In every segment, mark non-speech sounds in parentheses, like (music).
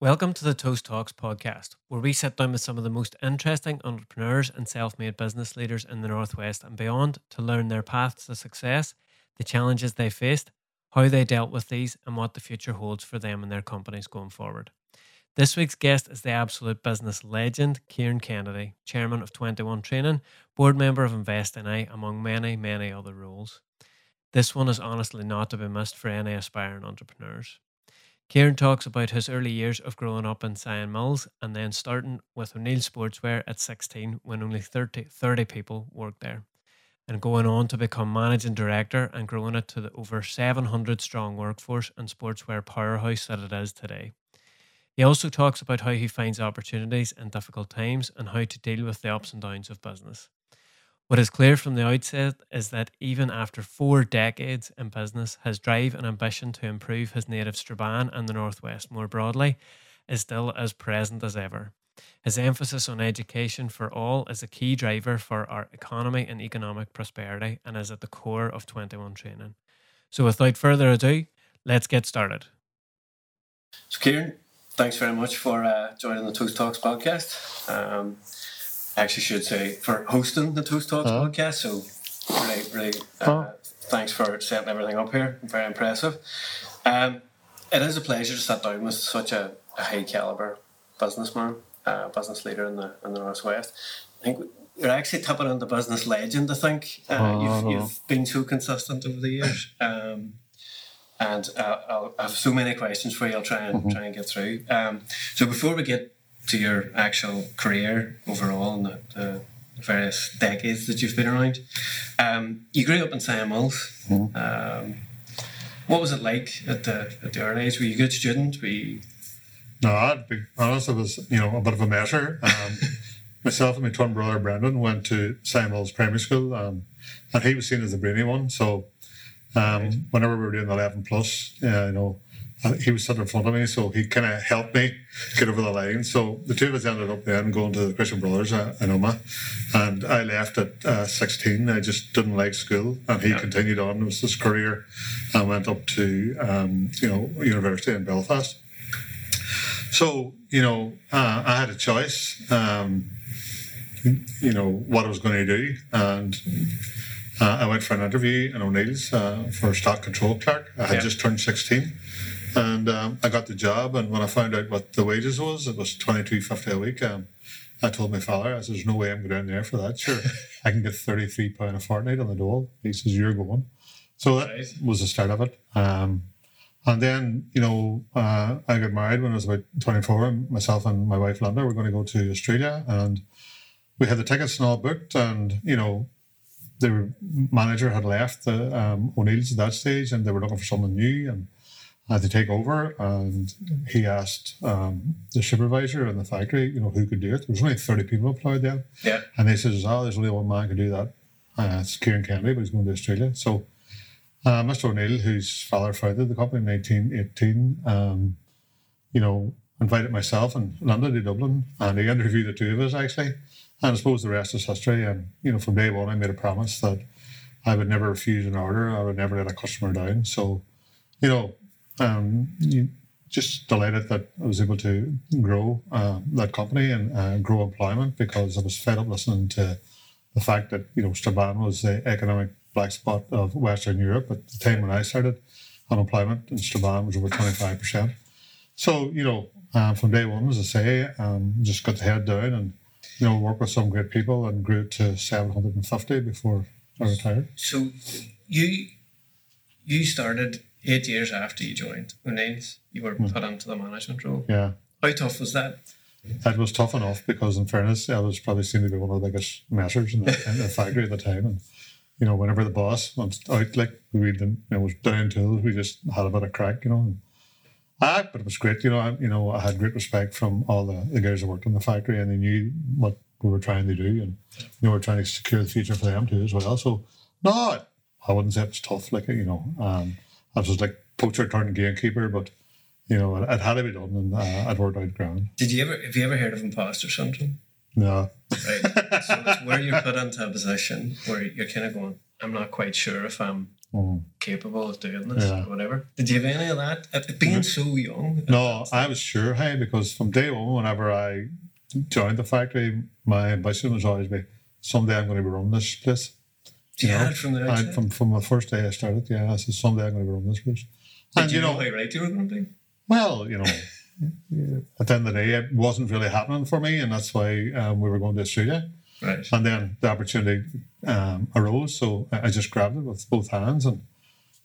Welcome to the Toast Talks podcast, where we sit down with some of the most interesting entrepreneurs and self made business leaders in the Northwest and beyond to learn their paths to success, the challenges they faced, how they dealt with these, and what the future holds for them and their companies going forward. This week's guest is the absolute business legend, Kieran Kennedy, chairman of 21 Training, board member of Invest NI, among many, many other roles. This one is honestly not to be missed for any aspiring entrepreneurs. Kieran talks about his early years of growing up in Sion Mills and then starting with O'Neill Sportswear at 16 when only 30, 30 people worked there, and going on to become managing director and growing it to the over 700 strong workforce and sportswear powerhouse that it is today. He also talks about how he finds opportunities in difficult times and how to deal with the ups and downs of business. What is clear from the outset is that even after four decades in business, his drive and ambition to improve his native Strabane and the Northwest more broadly is still as present as ever. His emphasis on education for all is a key driver for our economy and economic prosperity and is at the core of 21 training. So, without further ado, let's get started. So, Kieran, thanks very much for uh, joining the Toast Talks podcast. Um, actually should say for hosting the Toast Talks uh-huh. podcast. So really, really, uh, uh-huh. thanks for setting everything up here. Very impressive. Um, it is a pleasure to sit down with such a, a high caliber businessman, uh, business leader in the in the northwest. I think you're actually tipping into business legend. I think uh, uh, you've, you've been so consistent over the years. (laughs) Um, and uh, i have so many questions for you. I'll try and mm-hmm. try and get through. Um, so before we get to your actual career overall and the, the various decades that you've been around. Um, you grew up in Mills. Mm-hmm. Um, what was it like at the at the early age? Were you a good student? Were you... No, I'd be honest. It was you know a bit of a measure. Um, (laughs) myself and my twin brother Brendan went to Mills Primary School, um, and he was seen as the brainy one. So um, right. whenever we were doing the eleven plus, uh, you know he was sitting in front of me, so he kind of helped me get over the line. So the two of us ended up then going to the Christian Brothers uh, in Omagh, and I left at uh, 16. I just didn't like school, and he yeah. continued on with his career and went up to um, you know university in Belfast. So you know, uh, I had a choice. Um, you know what I was going to do, and uh, I went for an interview in O'Neill's uh, for stock control clerk. I had yeah. just turned 16 and um, I got the job. And when I found out what the wages was, it was twenty two fifty a week. Um, I told my father, I said, "There's no way I'm going down there for that. Sure, (laughs) I can get thirty three pound a fortnight on the dole." He says, "You're going." So that right. was the start of it. Um, and then, you know, uh, I got married when I was about 24. And myself and my wife Linda were going to go to Australia, and we had the tickets and all booked. And you know, the manager had left the um, O'Neill's at that stage, and they were looking for someone new. And uh, to take over, and he asked um, the supervisor in the factory, you know, who could do it. There was only thirty people employed then, yeah. And they said, "Oh, there's only one man can do that. Uh, it's Kieran Kennedy, but he's going to Australia." So, uh, Mr. O'Neill, whose father founded the company in 1918, um, you know, invited myself and Linda to Dublin, and he interviewed the two of us actually. And I suppose the rest is history. And you know, from day one, I made a promise that I would never refuse an order. I would never let a customer down. So, you know, um, just delighted that I was able to grow uh, that company and uh, grow employment because I was fed up listening to the fact that you know Strabane was the economic black spot of Western Europe at the time when I started. Unemployment in Strabane was over twenty five percent. So you know, uh, from day one, as I say, um, just got the head down and you know work with some great people and grew to seven hundred and fifty before I retired. So you you started eight years after you joined O'Neill's, you were mm. put into the management role. Yeah. How tough was that? That was tough enough because, in fairness, I was probably seen to be one of the biggest messers in the, in the factory at the time. And, you know, whenever the boss went out, like, we didn't, it was down tools, we just had a bit of crack, you know. And, ah, but it was great, you know. I, you know, I had great respect from all the, the guys that worked in the factory and they knew what we were trying to do. And, you know, we are trying to secure the future for them too as well. So, no, I wouldn't say it was tough, like, you know. Um, I was like poacher turned gamekeeper, but you know, it, it had to be done, and uh, I'd worked out ground. Did you ever? Have you ever heard of imposter syndrome? No. Right. So it's where you're put into a position where you're kind of going, I'm not quite sure if I'm Mm. capable of doing this Yeah. or whatever. Did you have any of that? At at being so young? No, I was sure, hey, because from day one, whenever I joined the factory, my ambition was always be someday I'm going to be running this place. You you know, had it from the I, from from the first day I started, yeah, I said someday I'm going to run this place. Did And you you know know, how right you were going to be? well, you know, at the end of the day, it wasn't really happening for me, and that's why um, we were going to Australia. Right. And then the opportunity um, arose, so I just grabbed it with both hands, and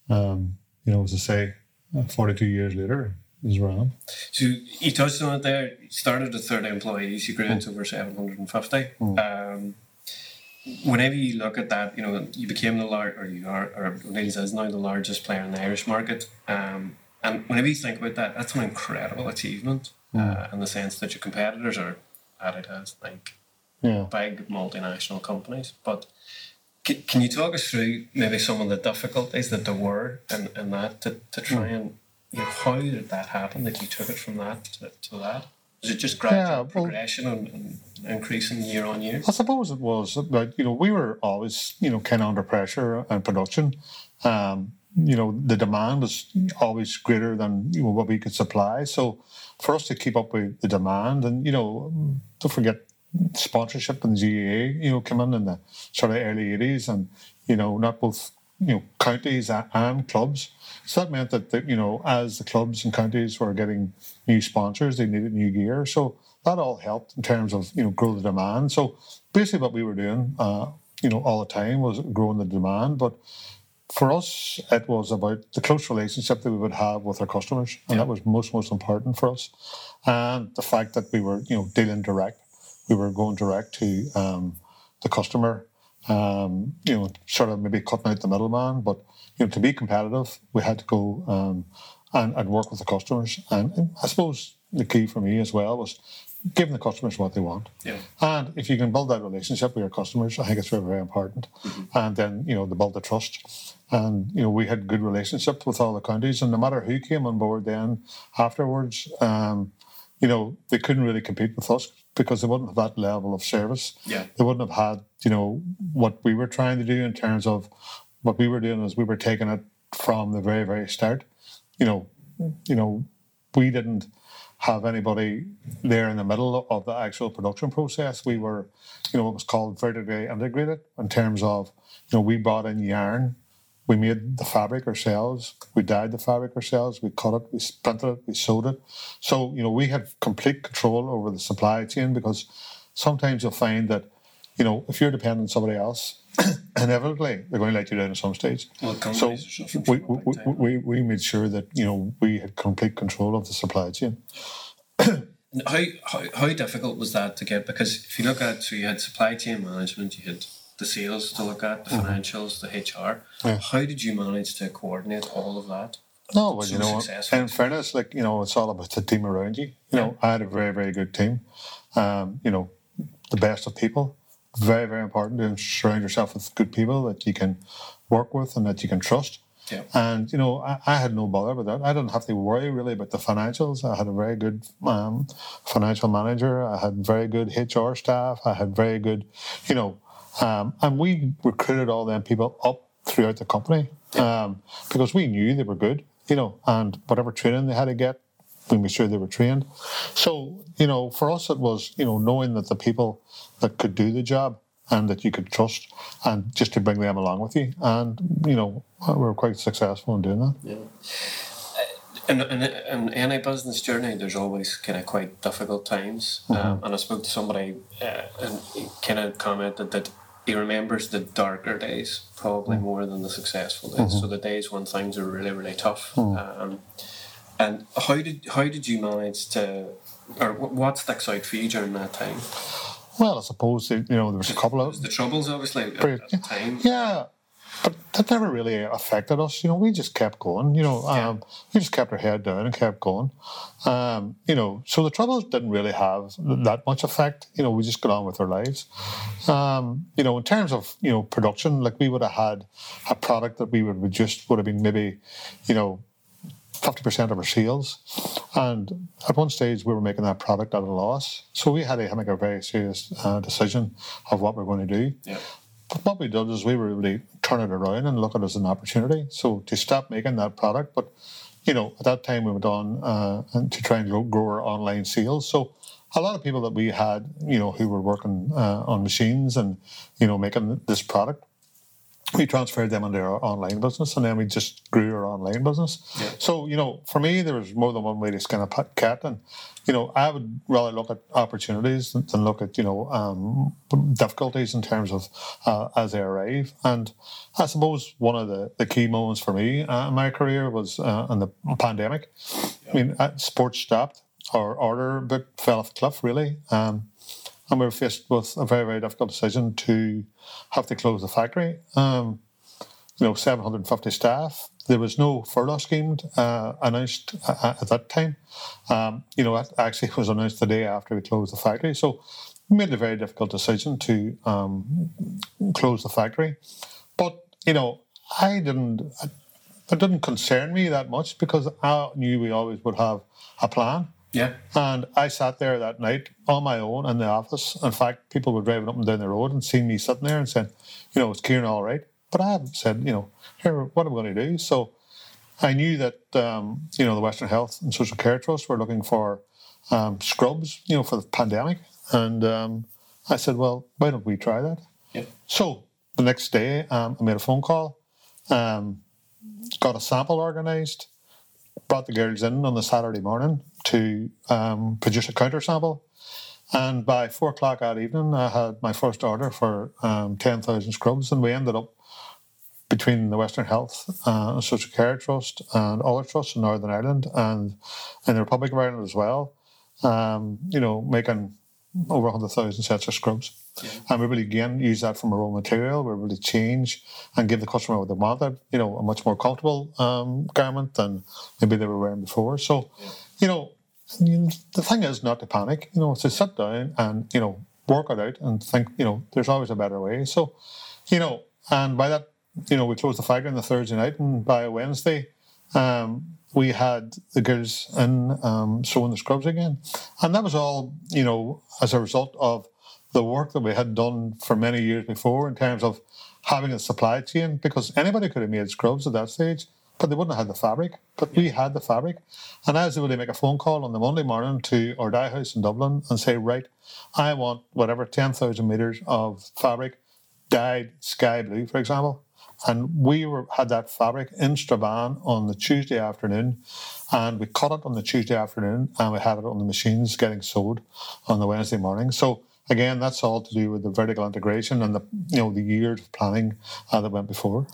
um, you know, as I say, uh, 42 years later, is where I am. So you touched on it there. You started at 30 employees, you grew into over 750. Um, whenever you look at that, you know, you became the large, or you are, or O'Neill's is now the largest player in the Irish market. Um, and whenever you think about that, that's an incredible achievement uh, in the sense that your competitors are at it as like Yeah. big multinational companies. But can, can you talk us through maybe some of the difficulties that there were in, in that to, to try and, you know, how did that happen that you took it from that to, to that? Was it just gradual Yeah, well- progression and, and increasing year on year? I suppose it was But, you know we were always you know kind of under pressure in production. Um, you know the demand was always greater than you know what we could supply. So for us to keep up with the demand, and you know don't forget sponsorship and GAA, you know, came in in the sort of early eighties, and you know not both you know counties and clubs. So that meant that, that you know as the clubs and counties were getting new sponsors, they needed new gear. So that all helped in terms of you know grow the demand. So basically, what we were doing, uh, you know, all the time was growing the demand. But for us, it was about the close relationship that we would have with our customers, and that was most most important for us. And the fact that we were you know dealing direct, we were going direct to um, the customer. Um, you know, sort of maybe cutting out the middleman, but you know, to be competitive, we had to go um, and, and work with the customers. And, and I suppose the key for me as well was giving the customers what they want. Yeah. And if you can build that relationship with your customers, I think it's very, very important. And then, you know, to build the trust. And, you know, we had good relationships with all the counties. And no matter who came on board then afterwards, um, you know, they couldn't really compete with us because they wouldn't have that level of service. Yeah. They wouldn't have had, you know, what we were trying to do in terms of what we were doing is we were taking it from the very, very start. You know, you know, we didn't have anybody there in the middle of the actual production process. We were, you know, what was called vertically integrated in terms of, you know, we brought in yarn, we made the fabric ourselves, we dyed the fabric ourselves, we cut it, we printed it, we sewed it. So, you know, we had complete control over the supply chain because sometimes you'll find that, you know, if you're dependent on somebody else, (coughs) inevitably they're going to let you down at some stage. Well, So we, we, we, we made sure that, you know, we had complete control of the supply chain. How, how how difficult was that to get? Because if you look at so you had supply chain management, you had the sales to look at, the financials, the HR. Mm-hmm. Yeah. How did you manage to coordinate all of that? No, well, so you know, successful. in fairness, like you know, it's all about the team around you. You know, I had a very, very good team. Um, you know, the best of people. Very, very important to surround yourself with good people that you can work with and that you can trust. Yeah. And you know, I, I had no bother with that. I didn't have to worry really about the financials. I had a very good um, financial manager. I had very good HR staff. I had very good, you know, um, and we recruited all them people up throughout the company um, because we knew they were good, you know, and whatever training they had to get, we made sure they were trained. So, you know, for us, it was, you know, knowing that the people that could do the job and that you could trust and just to bring them along with you. And, you know, we were quite successful in doing that. Yeah. In, in, in any business journey, there's always kind of quite difficult times. Um, and I spoke to somebody uh, and kind of commented that he remembers the darker days probably mm. more than the successful days. Mm-hmm. So the days when things are really, really tough. Mm. Um, and how did how did you manage to, or wh- what sticks out for you during that time? Well, I suppose, you know, there was a couple of The troubles, obviously, Pretty- at the time. Yeah, but that never really affected us. You know, we just kept going. You know, um, we just kept our head down and kept going. Um, you know, so the troubles didn't really have that much effect. You know, we just got on with our lives. Um, you know, in terms of you know production, like we would have had a product that we would have just would have been maybe, you know. 50% of our sales. And at one stage, we were making that product at a loss. So we had to make a very serious uh, decision of what we're going to do. Yeah. What we did is we were really turn it around and look at it as an opportunity. So to stop making that product, but you know, at that time we went on uh, and to try and grow, grow our online sales. So a lot of people that we had, you know, who were working uh, on machines and you know making this product, we transferred them into our online business, and then we just grew our online business. Yeah. So you know, for me, there was more than one way to skin a cat, and you know, I would rather look at opportunities than look at you know um, difficulties in terms of uh, as they arrive. And I suppose one of the, the key moments for me uh, in my career was uh, in the pandemic. I mean, uh, sports stopped, our order book fell off the cliff really. Um, and we were faced with a very, very difficult decision to have to close the factory. Um, you know, 750 staff. There was no furlough scheme uh, announced at, at that time. Um, you know, that actually was announced the day after we closed the factory. So we made a very difficult decision to um, close the factory. But, you know, I didn't, it didn't concern me that much because I knew we always would have a plan. Yeah. And I sat there that night on my own in the office. In fact, people were driving up and down the road and seeing me sitting there and saying, you know, it's Kieran all right? But I had said, you know, here, what am I going to do? So I knew that, um, you know, the Western Health and Social Care Trust were looking for um, scrubs, you know, for the pandemic. And um, I said, well, why don't we try that? Yeah. So the next day, um, I made a phone call, um, got a sample organised, brought the girls in on the Saturday morning to um, produce a counter sample. And by four o'clock that evening, I had my first order for um, 10,000 scrubs, and we ended up between the Western Health uh, Social Care Trust and other trusts in Northern Ireland and in the Republic of Ireland as well, um, you know, making over 100,000 sets of scrubs. Yeah. And we really, again, use that from a raw material. We really change and give the customer what they wanted, you know, a much more comfortable um, garment than maybe they were wearing before. So, Yeah. you know, the thing is not to panic, you know, to sit down and, you know, work it out and think, you know, there's always a better way. So, you know, and by that, you know, we closed the factory on the Thursday night and by Wednesday, um, we had the girls in um, sewing the scrubs again. And that was all, you know, as a result of the work that we had done for many years before in terms of having a supply chain, because anybody could have made scrubs at that stage, but they wouldn't have had the fabric. But we had the fabric. And I was able to make a phone call on the Monday morning to our dye house in Dublin and say, right, I want whatever 10,000 metres of fabric dyed sky blue, for example. And we were had that fabric in Strabane on the Tuesday afternoon, and we cut it on the Tuesday afternoon, and we had it on the machines getting sewed on the Wednesday morning. So again, that's all to do with the vertical integration and the you know the years of planning uh, that went before.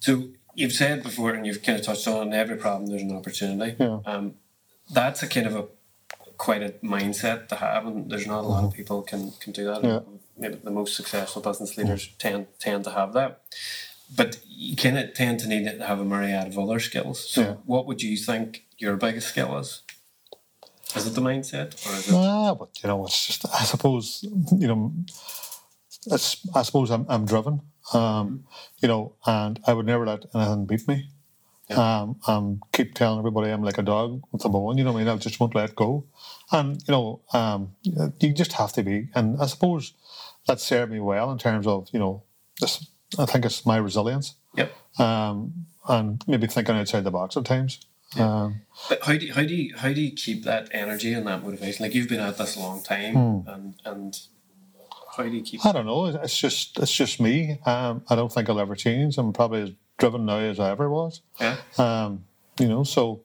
So you've said before, and you've kind of touched on in every problem there's an opportunity. Yeah. Um, that's a kind of a quite a mindset to have, and there's not a lot of people can can do that. Yeah. Maybe the most successful business leaders tend tend to have that. But you kind of tend to need to have a myriad of other skills. So, Yeah. what would you think your biggest skill is? Is it the mindset, or is it? Ah, but you know, it's just I suppose you know, it's, I suppose I'm I'm driven, um, you know, and I would never let anything beat me. Um, um, keep telling everybody I'm like a dog with a bone, you know what I mean? I just won't let go. And, you know, um, you just have to be. And I suppose that served me well in terms of, you know, this, I think it's my resilience Yep. um, and maybe thinking outside the box at times. Um, But how do you, how do you how do you keep that energy and that motivation? Like you've been at this a long time, Hmm. and and how do you keep? I don't know. It's just it's just me. Um, I don't think I'll ever change. I'm probably as driven now as I ever was. Yeah. Um, you know, so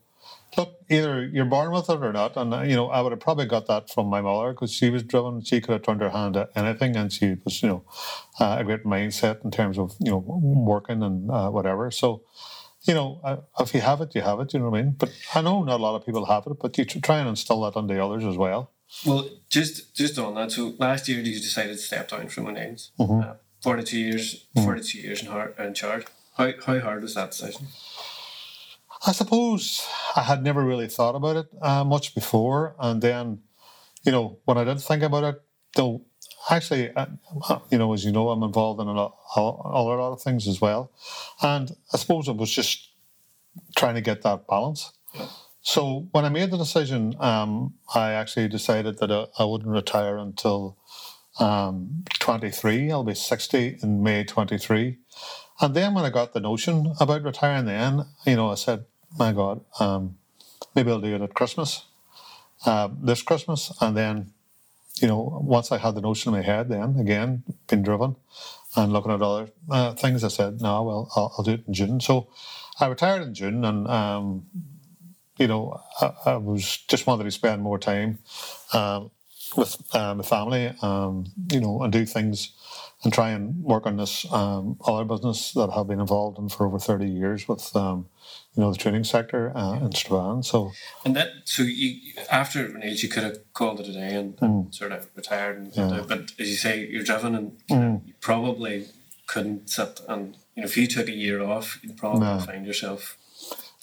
look, either you're born with it or not. And you know, I would have probably got that from my mother because she was driven. She could have turned her hand at anything, and she was, you know, uh, a great mindset in terms of you know working and uh, whatever. So. You know, uh, if you have it, you have it. You know what I mean. But I know not a lot of people have it. But you try and instill that on the others as well. Well, just just on that. So last year you decided to step down from O'Neill's. Mhm. Uh, Forty two years, forty two years in, hard, in charge. How how hard was that decision? I suppose I had never really thought about it uh, much before, and then, you know, when I did think about it, though, actually, uh, you know, as you know, I'm involved in a lot, a lot of things as well, and I suppose it was just trying to get that balance. So when I made the decision, um, I actually decided that I, I wouldn't retire until um, 23. I'll be 60 in May 23. And then when I got the notion about retiring, then you know I said, "My God, um, maybe I'll do it at Christmas, uh, this Christmas." And then, you know, once I had the notion in my head, then again, been driven and looking at other uh, things, I said, "No, well, I'll, I'll, do it in June." So I retired in June, and um, you know, I, I, was just wanted to spend more time um, with uh, my family, um, you know, and do things and try and work on this um, other business that I've been involved in for over 30 years with, um, you know, the training sector uh, in Strabane. So, and that, so you, after age, you could have called it a day and, and mm. sort of retired. And, yeah. but as you say, you're driven and mm. you probably couldn't sit and, you know, if you took a year off, you'd probably no. find yourself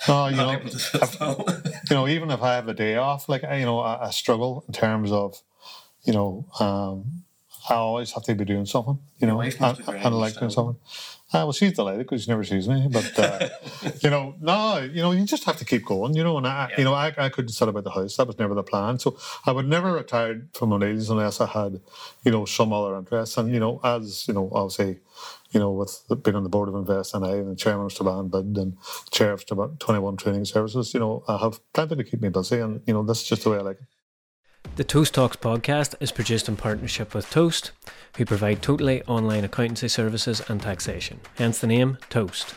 no, you know, (laughs) you know, even if I have a day off, like you know, I, I struggle in terms of, you know, um, I always have to be doing something, you know, and, I like doing something. Uh, well, she's delighted because she never sees me, but uh, you know, no, you know, you just have to keep going, you know. And I, yeah. you know, I, I couldn't sit about the house. That was never the plan. So I would never retire from O'Neill's unless I had, you know, some other interests. And you know, as you know, I'll say, you know, with being on the board of Invest NI and the chairman of Strabane Bid and chair of 21 Training Services, you know, I have plenty to keep me busy, and you know, that's just the way I like it. The Toast Talks podcast is produced in partnership with Toast, who provide totally online accountancy services and taxation, hence the name Toast.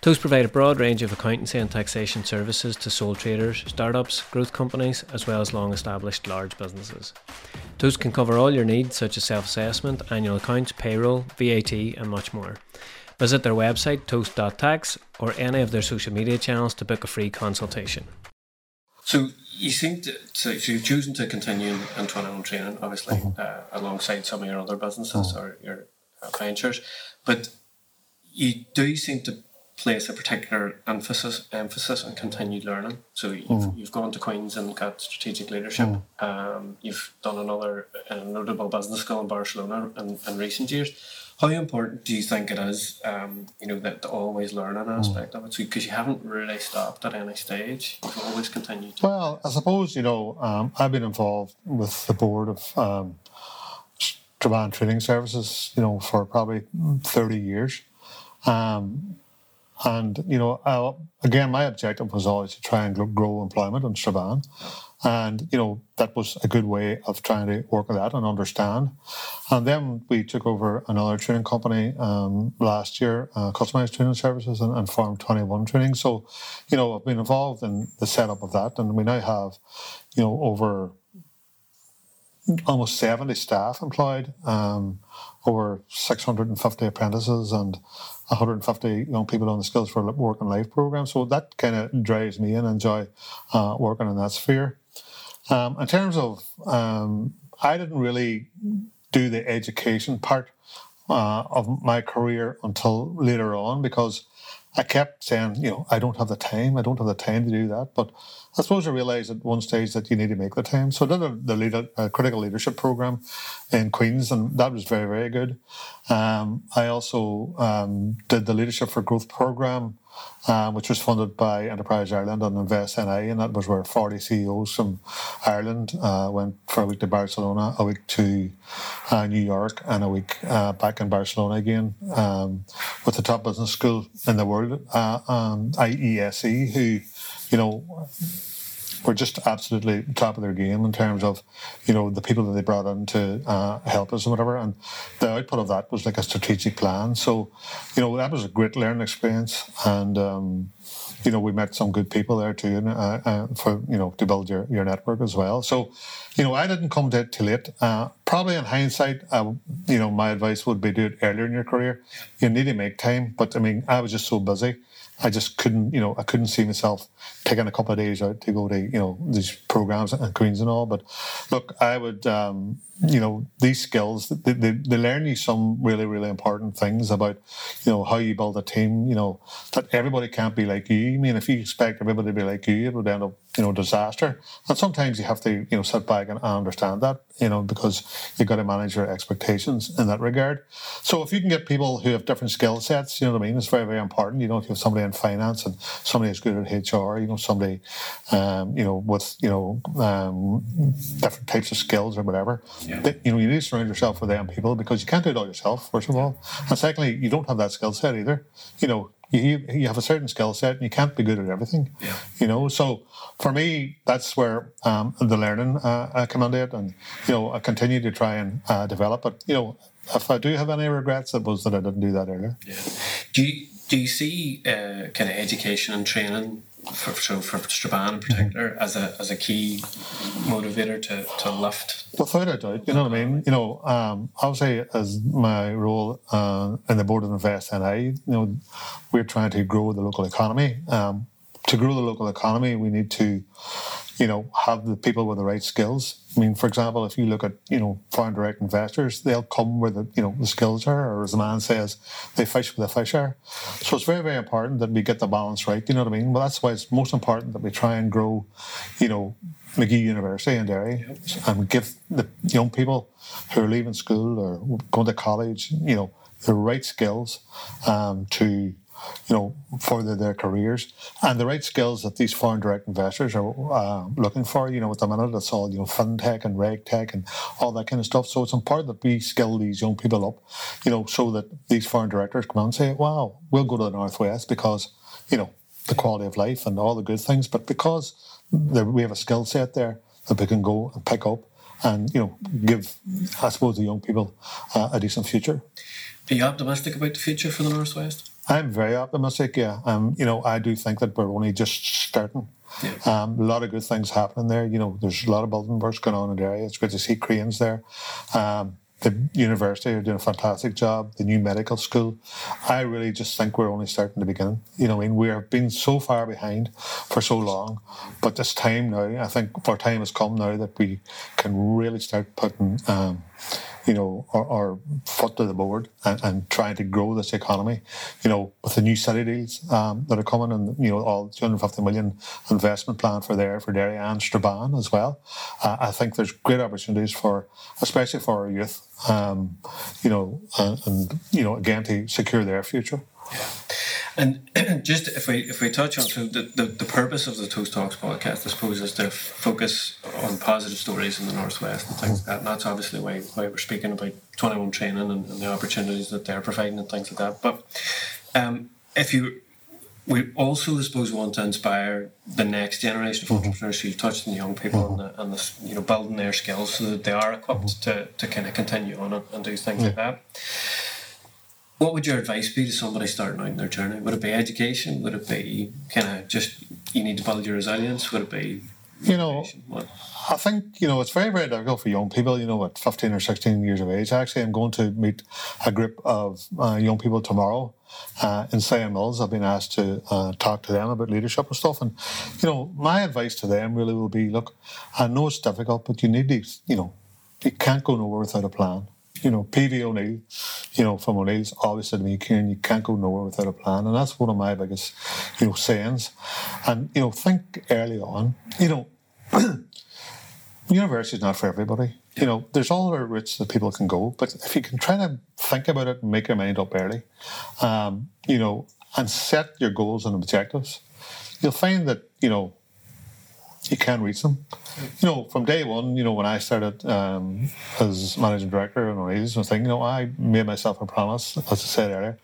Toast provide a broad range of accountancy and taxation services to sole traders, startups, growth companies, as well as long established large businesses. Toast can cover all your needs such as self assessment, annual accounts, payroll, VAT, and much more. Visit their website toast.tax or any of their social media channels to book a free consultation. So you seem to, so you're choosing to continue in 21 training, obviously, mm-hmm. uh, alongside some of your other businesses mm-hmm. or your uh, ventures, but you do seem to place a particular emphasis emphasis on continued learning. So you've, mm. you've gone to Queen's and got strategic leadership. Mm. Um, you've done another uh, notable business school in Barcelona in, in recent years. How important do you think it is, um, you know, that the always learning mm. aspect mm. of it? Because so, you haven't really stopped at any stage. You've always continued. Well, I suppose, you know, um, I've been involved with the board of um, Strabane Training Services, you know, for probably 30 years. Um, and, you know, again, my objective was always to try and grow employment in Strabane. And, you know, that was a good way of trying to work with that and understand. And then we took over another training company um, last year, uh, Customized Training Services and, and Farm 21 Training. So, you know, I've been involved in the setup of that. And we now have, you know, over almost 70 staff employed, um, over 650 apprentices and 150 young people on the Skills for Work and Life program. So that kind of drives me in. enjoy uh, working in that sphere. Um, in terms of, um, I didn't really do the education part uh, of my career until later on because I kept saying, you know, I don't have the time. I don't have the time to do that. But I suppose I realised at one stage that you need to make the time. So I did a, the leader, a critical leadership program in Queens, and that was very, very good. Um, I also um, did the leadership for growth program um, which was funded by Enterprise Ireland and Invest NI, and that was where 40 CEOs from Ireland uh, went for a week to Barcelona, a week to uh, New York, and a week uh, back in Barcelona again um, with the top business school in the world, uh, um, IESE, who, you know, were just absolutely top of their game in terms of, you know, the people that they brought in to uh, help us and whatever. And the output of that was like a strategic plan. So, you know, that was a great learning experience. And, um, you know, we met some good people there too, uh, uh, for you know to build your, your network as well. So, you know, I didn't come to it too late. Uh, probably in hindsight, you know, my advice would be do it earlier in your career. You need to make time, but I mean, I was just so busy. I just couldn't, you know, I couldn't see myself taking a couple of days out to go to, you know, these programs and Queens and all. But look, I would, um, you know, these skills, they, they, they, learn you some really, really important things about, you know, how you build a team, you know, that everybody can't be like you. I mean, if you expect everybody to be like you, it would end up, you know, disaster. And sometimes you have to, you know, sit back and understand that, you know, because you've got to manage your expectations in that regard. So if you can get people who have different skill sets, you know what I mean, it's very, very important. You know, if you have somebody in finance and somebody who's good at HR, you know, somebody, um, you know, with, you know, um, different types of skills or whatever, yeah. you know, you need to surround yourself with them people because you can't do it all yourself, first of all. And secondly, you don't have that skill set either. You know, you, you have a certain skill set and you can't be good at everything. Yeah. You know, so for me, that's where um, the learning uh, I come into it, and you know, I continue to try and uh, develop it. You know, if I do have any regrets, it was that I didn't do that earlier. Yeah. Do you do you see uh, kind of education and training for, so for Strabane in particular mm-hmm. as a as a key motivator to, to lift? Without a doubt, you know what I mean. You know, um, obviously as my role uh, in the board of Invest NI, you know, we're trying to grow the local economy. Um, to grow the local economy, we need to you know, have the people with the right skills. I mean, for example, if you look at, you know, foreign direct investors, they'll come where the, you know, the skills are, or as the man says, they fish where the fish are. So it's very, very important that we get the balance right. You know what I mean? Well, that's why it's most important that we try and grow, you know, Magee University in Derry and give the young people who are leaving school or going to college, you know, the right skills um, to you know, further their careers and the right skills that these foreign direct investors are uh, looking for. You know, at the minute it's all you know, fintech and regtech and all that kind of stuff. So it's important that we skill these young people up, you know, so that these foreign directors come out and say, "Wow, we'll go to the northwest because you know the quality of life and all the good things, but because we have a skill set there that we can go and pick up." And you know, give I suppose the young people uh, a decent future. Are you optimistic about the future for the Northwest? I'm very optimistic. Yeah, um, you know, I do think that we're only just starting. Yeah. Um, a lot of good things happening there. You know, there's a lot of building works going on in the area. It's good to see cranes there. Um, the university are doing a fantastic job. The new medical school. I really just think we're only starting the beginning. You know, I mean, we have been so far behind for so long, but this time now, I think our time has come now that we can really start putting um, you know, our, our foot to the board and, and, trying to grow this economy, you know, with the new city deals um, that are coming and, you know, all 250 million investment plan for there, for Derry and Strabane as well. Uh, I think there's great opportunities for, especially for our youth, um, you know, and, and, you know, again, to secure their future. Yeah. And (clears throat) just if we if we touch on so the, the, the purpose of the Toast Talks podcast, I suppose, is to focus on positive stories in the northwest and things like that. And that's obviously why why we're speaking about twenty one training and, and, the opportunities that they're providing and things like that. But um, if you we also, I suppose, want to inspire the next generation of mm-hmm. entrepreneurs. So you touched on the young people mm-hmm. and, the, and the, you know building their skills so that they are equipped mm-hmm. to, to kind of continue on and, and do things like that. What would your advice be to somebody starting out in their journey? Would it be education? Would it be kind of just you need to build your resilience? Would it be you know? What? I think you know it's very very difficult for young people. You know, at fifteen or sixteen years of age. Actually, I'm going to meet a group of uh, young people tomorrow uh, in Sion Mills. I've been asked to uh, talk to them about leadership and stuff. And you know, my advice to them really will be: look, I know it's difficult, but you need to, you know, you can't go nowhere without a plan you know, PV O'Neill, you know, from O'Neill's always said to me, Kieran, you can't go nowhere without a plan. And that's one of my biggest, you know, sayings. And, you know, think early on, you know, (clears throat) university is not for everybody. You know, there's all other routes that people can go, but if you can try to think about it and make your mind up early, um, you know, and set your goals and objectives, you'll find that, you know, you can reach them. You know, from day one, you know, when I started um, as managing director and O'Neill's, I was thinking, you know, I made myself a promise, as I said earlier,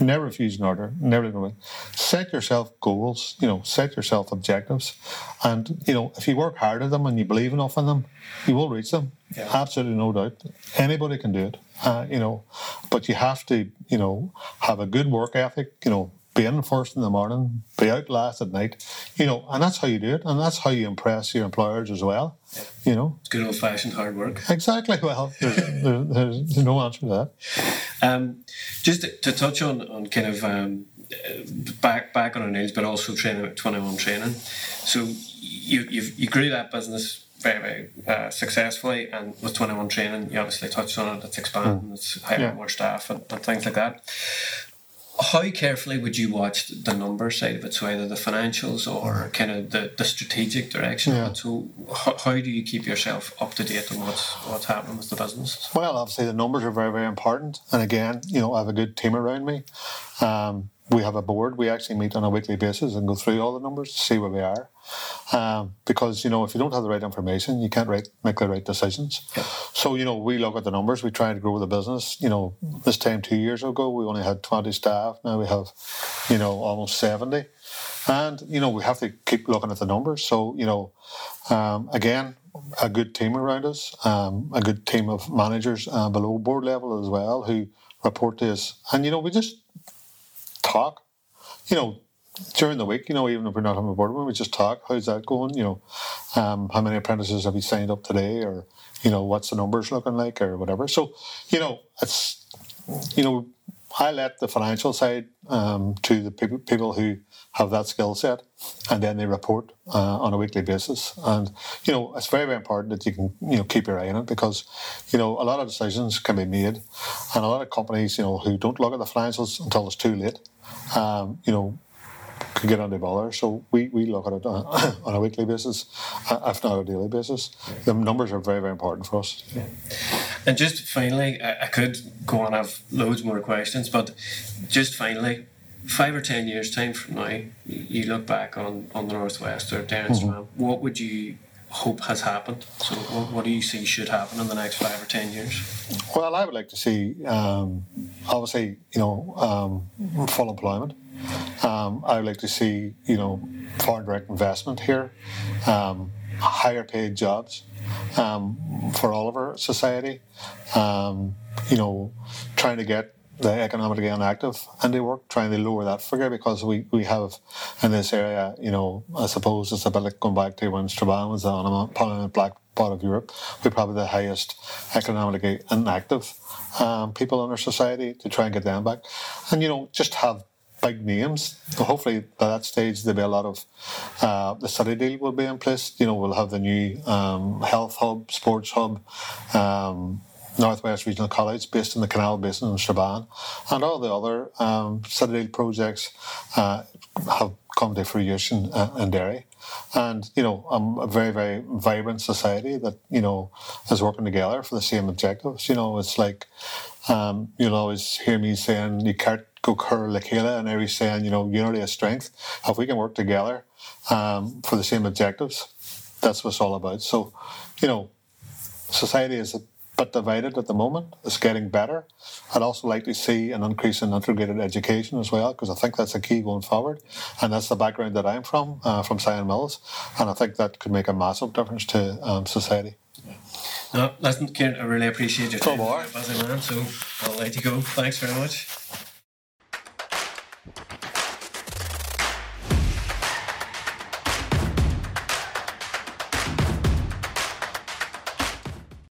never refuse an order, never do it. Set yourself goals, you know, set yourself objectives. And, you know, if you work hard at them and you believe enough in them, you will reach them. Yeah. Absolutely no doubt. Anybody can do it, uh, you know, but you have to, you know, have a good work ethic, you know, be in first in the morning, be out last at night, you know, and that's how you do it, and that's how you impress your employers as well, yeah. you know. It's good old fashioned hard work. Exactly. Well, there's, there's, there's, no answer to that. Um, just to, to, touch on on kind of um, back back on O'Neill's, but also training at Twenty One Training. So you you've, you grew that business very very uh, successfully, and with Twenty One Training, you obviously touched on it. It's expanding, mm. it's hiring yeah. more staff and, and things like that how carefully would you watch the number side of it? So either the financials or kind of the, the strategic direction. Yeah. So how, how do you keep yourself up to date on what's what's happening with the business? Well, obviously the numbers are very very important, and again, you know, I have a good team around me. Um, we have a board. We actually meet on a weekly basis and go through all the numbers to see where we are. Um, because you know, if you don't have the right information, you can't right, make the right decisions. Yeah. So you know, we look at the numbers. We try to grow the business. You know, this time two years ago, we only had twenty staff. Now we have, you know, almost seventy. And you know, we have to keep looking at the numbers. So you know, um, again, a good team around us, um, a good team of managers uh, below board level as well who report to us. And you know, we just talk. You know, during the week, you know, even if we're not on the board, we just talk. How's that going? You know, um, how many apprentices have you signed up today, or you know, what's the numbers looking like, or whatever. So, you know, it's you know, I let the financial side um, to the people, people who have that skill set, and then they report uh, on a weekly basis. And you know, it's very very important that you can you know keep your eye on it because you know a lot of decisions can be made, and a lot of companies you know who don't look at the financials until it's too late, um, you know, could get under bother. So we, we look at it on, (coughs) on a weekly basis, uh, if not a daily basis. The numbers are very very important for us. Yeah. And just finally, I, I could go on have loads more questions, but just finally, five or ten years time from now, you look back on, on the Northwest or Darren mm-hmm. what would you hope has happened? So what, what, do you see should happen in the next five or ten years? Well, I would like to see, um, obviously, you know, um, full employment. Um, I would like to see, you know, foreign direct investment here, um, higher paid jobs um, for all of our society. Um, you know, trying to get the economically inactive and they work trying to lower that figure because we, we have in this area, you know, I suppose it's a bit like going back to when Strabane was a prominent black part of Europe. We're probably the highest economically inactive um, people in our society to try and get them back. And, you know, just have big names. Hopefully, by that stage, there'll be a lot of uh, the city deal will be in place. You know, we'll have the new um, health hub, sports hub, um, Northwest Regional College based in the Canal Basin in Strabane, and all the other um, deal projects uh, have come to fruition uh, in Derry. And, you know, um, a very, very vibrant society that, you know, is working together for the same objectives. You know, it's like, um, you'll always hear me saying, you can't go curl like and every saying, you know, unity is strength. If we can work together um, for the same objectives, that's what it's all about. So, you know, society is a bit divided at the moment. It's getting better. I'd also like to see an increase in integrated education as well, because I think that's a key going forward. And that's the background that I'm from, uh, from Sion Mills. And I think that could make a massive difference to um, society. No, listen, Kieran, I really appreciate your time. Man, so I'll let you go. Thanks very much.